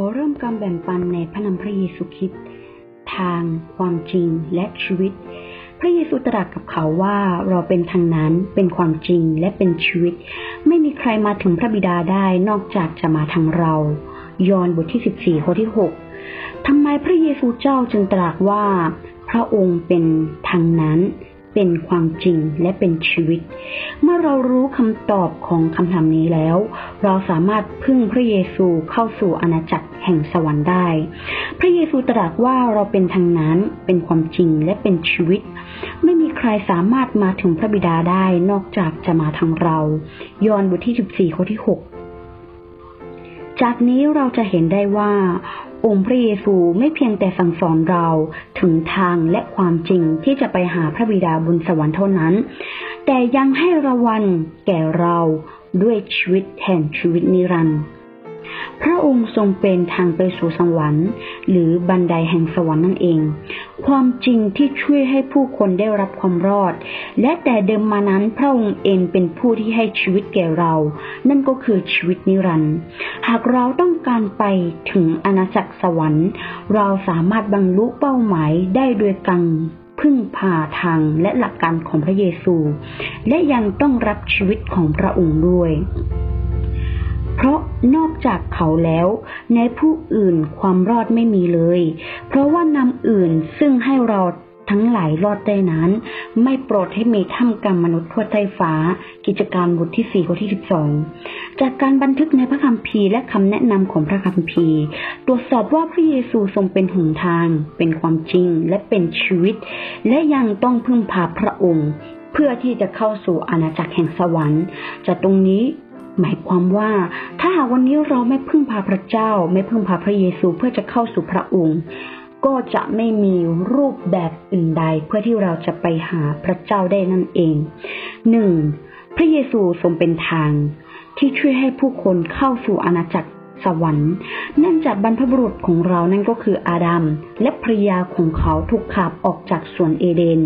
ขอเริ่มการแบ่งปันในพระนามพระเยซูคริสต์ทางความจริงและชีวิต พระเยซูตรัสกับเขาว่าเราเป็นทางนั้นเป็นความจริงและเป็นชีวิต ไม่มีใครมาถึงพระบิดาได้นอกจากจะมาทางเรา ยอห์นบทที่ 14 ข้อที่ 6ทำไมพระเยซูเจ้าจึงตรัสว่า พระองค์เป็นทางนั้น เป็นความจริงและเป็นชีวิต เมื่อเรารู้คำตอบของคำถามนี้แล้ว เราสามารถพึ่งพระเยซูเข้าสู่อาณาจักรแห่งสวรรค์ได้ พระเยซูตรัสว่าเราเป็นทางนั้นเป็นความจริงและเป็นชีวิต ไม่มีใครสามารถมาถึงพระบิดาได้นอกจากจะมาทางเรา ยอห์นบทที่ 14 ข้อที่ 6 จากนี้เราจะเห็นได้ว่า องค์พระเยซูไม่เพียงแต่สั่งสอนเราถึงทางและความจริงที่จะไปหาพระบิดาบนสวรรค์เท่านั้น แต่ยังให้รางวัลแก่เราด้วยชีวิตแห่งชีวิตนิรันดร์ พระองค์ทรงเป็นทางไปสู่สวรรค์ หรือบันไดแห่งสวรรค์นั่นเอง ความจริงที่ช่วยให้ผู้คนได้รับความรอด และแต่เดิมมานั้นพระองค์เองเป็นผู้ที่ให้ชีวิตแก่เรา นั่นก็คือชีวิตนิรันดร์หากเราต้องการไปถึงอาณาจักรสวรรค์ เราสามารถบรรลุเป้าหมายได้โดยการพึ่งพาทางและหลักการของพระเยซู และยังต้องรับชีวิตของพระองค์ด้วย เพราะนอกจากเขาแล้ว ในผู้อื่นความรอดไม่มีเลย เพราะว่านำอื่นซึ่งให้เราทั้งหลายรอดได้นั้น ไม่โปรดให้มีถ้ำกรรมมนุษย์ทั่วใต้ฟ้า กิจการบทที่4ข้อที่ 12 จากการบันทึกในพระคัมภีร์และคำแนะนำของพระคัมภีร์ ตรวจสอบว่าพระเยซูทรงเป็นหนทาง เป็นความจริงและเป็นชีวิต และยังต้องพึ่งพาพระองค์ เพื่อที่จะเข้าสู่อาณาจักรแห่งสวรรค์จากตรงนี้ หมายความว่า ถ้าหากวันนี้เราไม่พึ่งพาพระเจ้า ไม่พึ่งพาพระเยซูเพื่อจะเข้าสู่พระองค์ ก็จะไม่มีรูปแบบอื่นใดเพื่อที่เราจะไปหาพระเจ้าได้นั่นเองหนึ่งพระเยซูทรงเป็นทางที่ช่วยให้ผู้คนเข้าสู่อาณาจักรสวรรค์เนื่องจากบรรพบุรุษของเรานั่นก็คืออาดัมและภรรยาของเขาถูกขับออกจากสวนเอเดน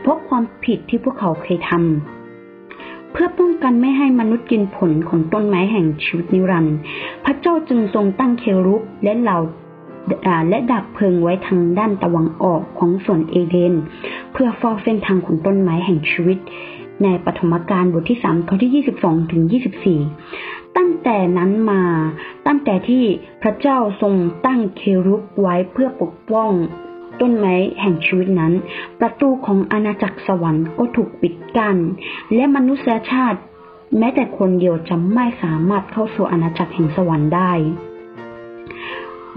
เพราะความผิดที่พวกเขาเคยทำ เพื่อป้องกันไม่ให้มนุษย์กินผลของต้นไม้แห่งชีวิตนิรันดร์พระเจ้าจึงทรงตั้งเครุบและเหล่าและดักเพลิงไว้ทางด้านตะวันออกของสวนเอเดน เพื่อเฝ้าเส้นทางของต้นไม้แห่งชีวิต ในปฐมกาลบทที่3ข้อที่ 22 ถึง 24 ตั้งแต่นั้นมาตั้งแต่ที่พระเจ้าทรงตั้งเครุบไว้เพื่อปกป้อง ต้นไม้แห่งชีวิตนั้น ประตูของอาณาจักรสวรรค์ก็ถูกปิดกัน้นและมนุษยชาติ แม้แต่คนเดียวจะไม่สามารถเข้าสู่อาณาจักรแห่งสวรรค์ได้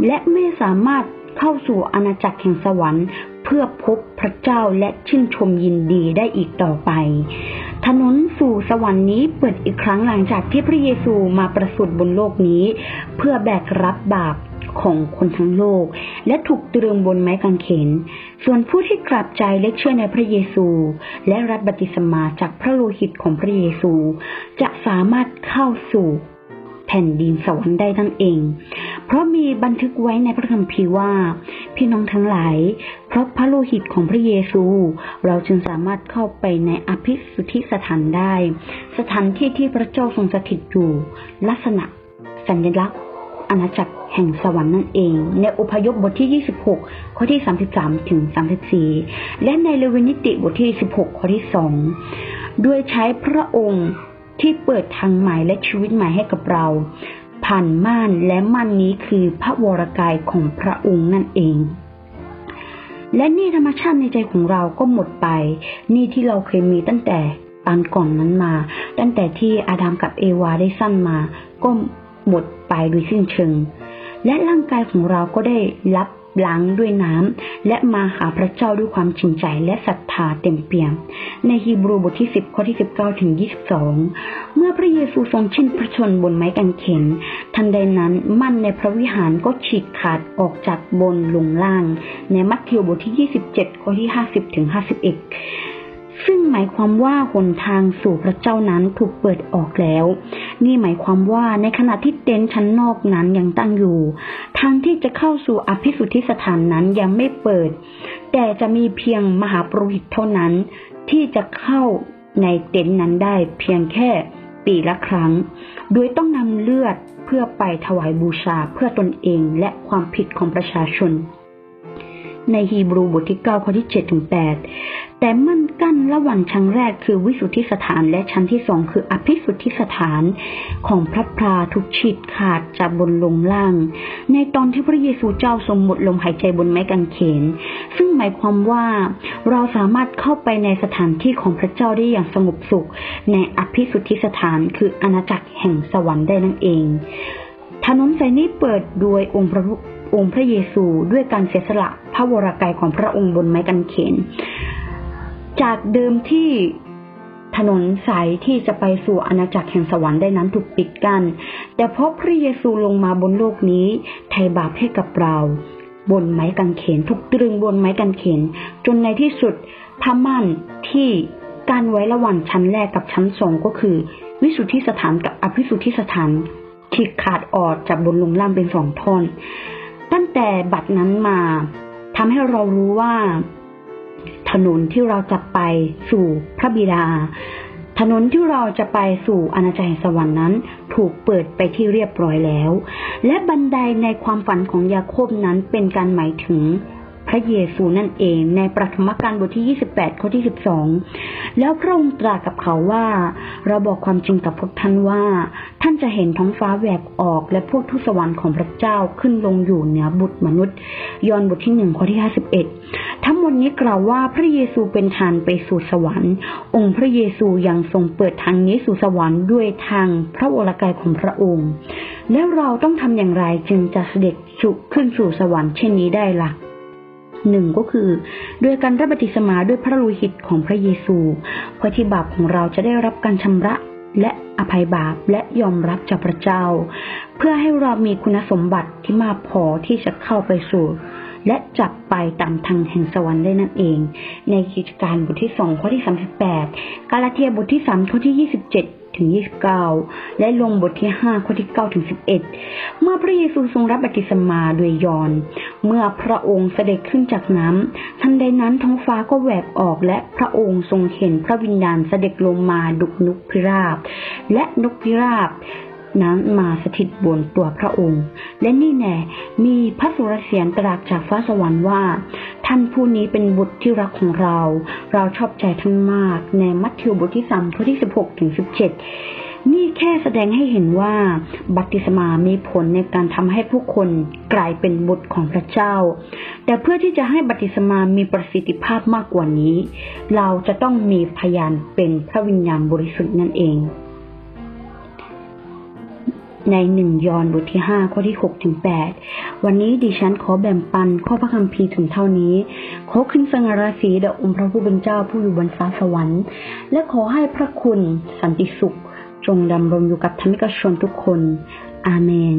และไม่สามารถเข้าสู่อาณาจักรแห่งสวรรค์ เพื่อพบพระเจ้าและชื่นชมยินดีได้อีกต่อไป ถนนสู่สวรรค์นี้เปิดอีกครั้งหลังจากที่พระเยซูมาประสูติบนโลกนี้ เพื่อแบกรับบาป ของคนทั้งโลก และถูกตรึงบนไม้กางเขน ส่วนผู้ที่กลับใจและเชื่อในพระเยซู และรับบัติสมาจากพระโลหิตของพระเยซู จะสามารถเข้าสู่แผ่นดินสวรรค์ได้ทั้งเอง เพราะมีบันทึกไว้ในพระคัมภีร์ว่า พี่น้องทั้งหลาย เพราะพระโลหิตของพระเยซู เราจึงสามารถเข้าไปในอภิสุทธิสถานได้ สถานที่ที่พระเจ้าทรงสถิตอยู่ ลักษณะ สัญลักษณ์ อาณาจักรแห่งสวรรค์นั่นเอง ในอุพยพบทที่ 26 ข้อที่ 33 ถึง 34 และในเลวินิติบทที่ 16 ข้อที่ 2 ด้วยใช้พระองค์ที่เปิดทางใหม่และชีวิตใหม่ให้กับเรา ผ่านม่านและม่านนี้คือพระวรกายของพระองค์นั่นเองและนี่ธรรมชาติในใจของเราก็หมดไปนี่ที่เราเคยมีตั้งแต่ตอนก่อนนั้นมา ตั้งแต่ที่อาดัมกับเอวาได้สั้นมา ก็ หมดไปโดยสิ้นเชิง และร่างกายของเราก็ได้รับล้างด้วยน้ำและมาหาพระเจ้าด้วยความจริงใจและศรัทธาเต็มเปี่ยม ในฮีบรูบทที่ 10 ข้อที่ 19 ถึง 22 เมื่อพระเยซูทรงชิ้นพระชนบนไม้กางเขนทันใดนั้นมั่นในพระวิหารก็ฉีกขาดออกจากบนลงล่าง ในมัทธิวบทที่ 27 ข้อที่ 50 ถึง 51 ซึ่งหมายความว่าหนทางสู่พระเจ้านั้นถูกเปิดออกแล้ว นี่หมายความว่าในขณะที่เต็นท์ชั้นนอกนั้นยังตั้งอยู่ ทางที่จะเข้าสู่อภิสุทธิสถานนั้นยังไม่เปิด แต่จะมีเพียงมหาปรหิตเท่านั้น ที่จะเข้าในเต็นท์นั้นได้เพียงแค่ปีละครั้ง โดยต้องนำเลือดเพื่อไปถวายบูชาเพื่อตนเองและความผิดของประชาชน ในฮีบรูบทที่ 9 ข้อที่7ถึง8แต่เมันกั้น ระหว่างชั้นแรกคือวิสุทธิสถาน และชั้นที่สองคืออภิสุทธิสถานของพระพราทุกฉีดขาดจากบนลงล่าง ในตอนที่พระเยซูเจ้าทรงหมดลมหายใจบนไม้กางเขน ซึ่งหมายความว่าเราสามารถเข้าไปในสถานที่ของพระเจ้าได้อย่างสงบสุข ในอภิสุทธิสถานคืออาณาจักรแห่งสวรรค์ได้นั่นเองถนนสายนี้เปิดโดยองค์พระองค์พระเยซูด้วยการเสียสละพระวรากายของพระองค์บนไม้กางเขน จากเดิมที่ถนนสายที่จะไปสู่อาณาจักรแห่งสวรรค์ได้นั้นถูกปิดกัน้น แต่เพราะพระเยซูลงมาบนโลกนี้ ไถ่บาปให้กับเรา บนไม้กางเขนถูกตรึงบนไม้กางเขน จนในที่สุดพระม่านที่การไว้ระหว่างชั้นแรกกับชั้นสองก็คือ วิสุทธิสถานกับอภิสุทธิสถานฉีกขาดออกจากบนลงล่างเป็นสองท่อน ตั้งแต่บัดนั้นมาทำให้เรารู้ว่า ถนนที่เราจะไปสู่พระบิดา ถนนที่เราจะไปสู่อาณาจักรแห่งสวรรค์นั้น ถูกเปิดไปที่เรียบร้อยแล้ว และบันไดในความฝันของยาโคบนั้นเป็นการหมายถึง พระเยซูนั่นเองในประธมกาลบทที่ 28 ข้อที่ 12 แล้วพระองค์ตรัสกับเขาว่า เราบอกความจริงกับพวกท่านว่า ท่านจะเห็นท้องฟ้าแหวกออก และพวกทุสวรรค์ของพระเจ้าขึ้นลงอยู่เหนือบุตรมนุษย์ ยอห์นบทที่1ข้อที่ 51 ทั้งหมดนี้กล่าวว่าพระเยซูเป็นทางไปสู่สวรรค์ องค์พระเยซูยังทรงเปิดทางนี้สู่สวรรค์ด้วยทางพระวรกายของพระองค์ แล้วเราต้องทำอย่างไรจึงจะเสด็จขึ้นสู่สวรรค์เช่นนี้ได้ละ่ะ หนึ่งก็คือ ด้วยการรับบัติสมาด้วยพระโลหิตของพระเยซู เพื่อที่บาปของเราจะได้รับการชำระและอภัยบาปและยอมรับจากพระเจ้า เพื่อให้เรามีคุณสมบัติที่มากพอที่จะเข้าไปสู่ และจับไปตามทางแห่งสวรรค์ได้นั่นเอง ในกิจการบทที่สองข้อที่สามสิบแปดกาลาเทียบทที่สามข้อที่ยี่สิบเจ็ด ถึง29 และลงบทที่ 5 ข้อที่9ถึง11 เมื่อพระเยซูทรงรับบัติสมาโดยยอน เมื่อพระองค์เสด็จขึ้นจากน้ำทันใดนั้นท้องฟ้าก็แหวกออกและพระองค์ทรงเห็นพระวิญญาณเสด็จลงมาดุกนกพิราบ และนกพิราบ นั้นมาสถิตบนตัวพระองค์ และนี่แน่มีพระสุรเสียงตรัสจากฟ้าสวรรค์ว่า ท่านผู้นี้เป็นบุตรที่รักของเรา เราชอบใจท่านมาก ในมัทธิวบทที่สามข้อที่สิบหกถึงสิบเจ็ดนี่แค่แสดงให้เห็นว่าบัพติศมามีผลในการทำให้ผู้คนกลายเป็นบุตรของพระเจ้า แต่เพื่อที่จะให้บัพติศมามีประสิทธิภาพมากกว่านี้ เราจะต้องมีพยานเป็นพระวิญญาณบริสุทธิ์นั่นเอง ในหนึ่งยอห์นบทที่ห้าข้อที่หกถึงแปดวันนี้ดิฉันขอแบ่งปันข้อพระคัมภีร์ถึงเท่านี้ ขอขึ้นสง่าราศีแด่องค์พระผู้เป็นเจ้าผู้อยู่บนฟ้าสวรรค์ และขอให้พระคุณสันติสุข จงดำรงอยู่กับธรรมิกชนทุกคน อาเมน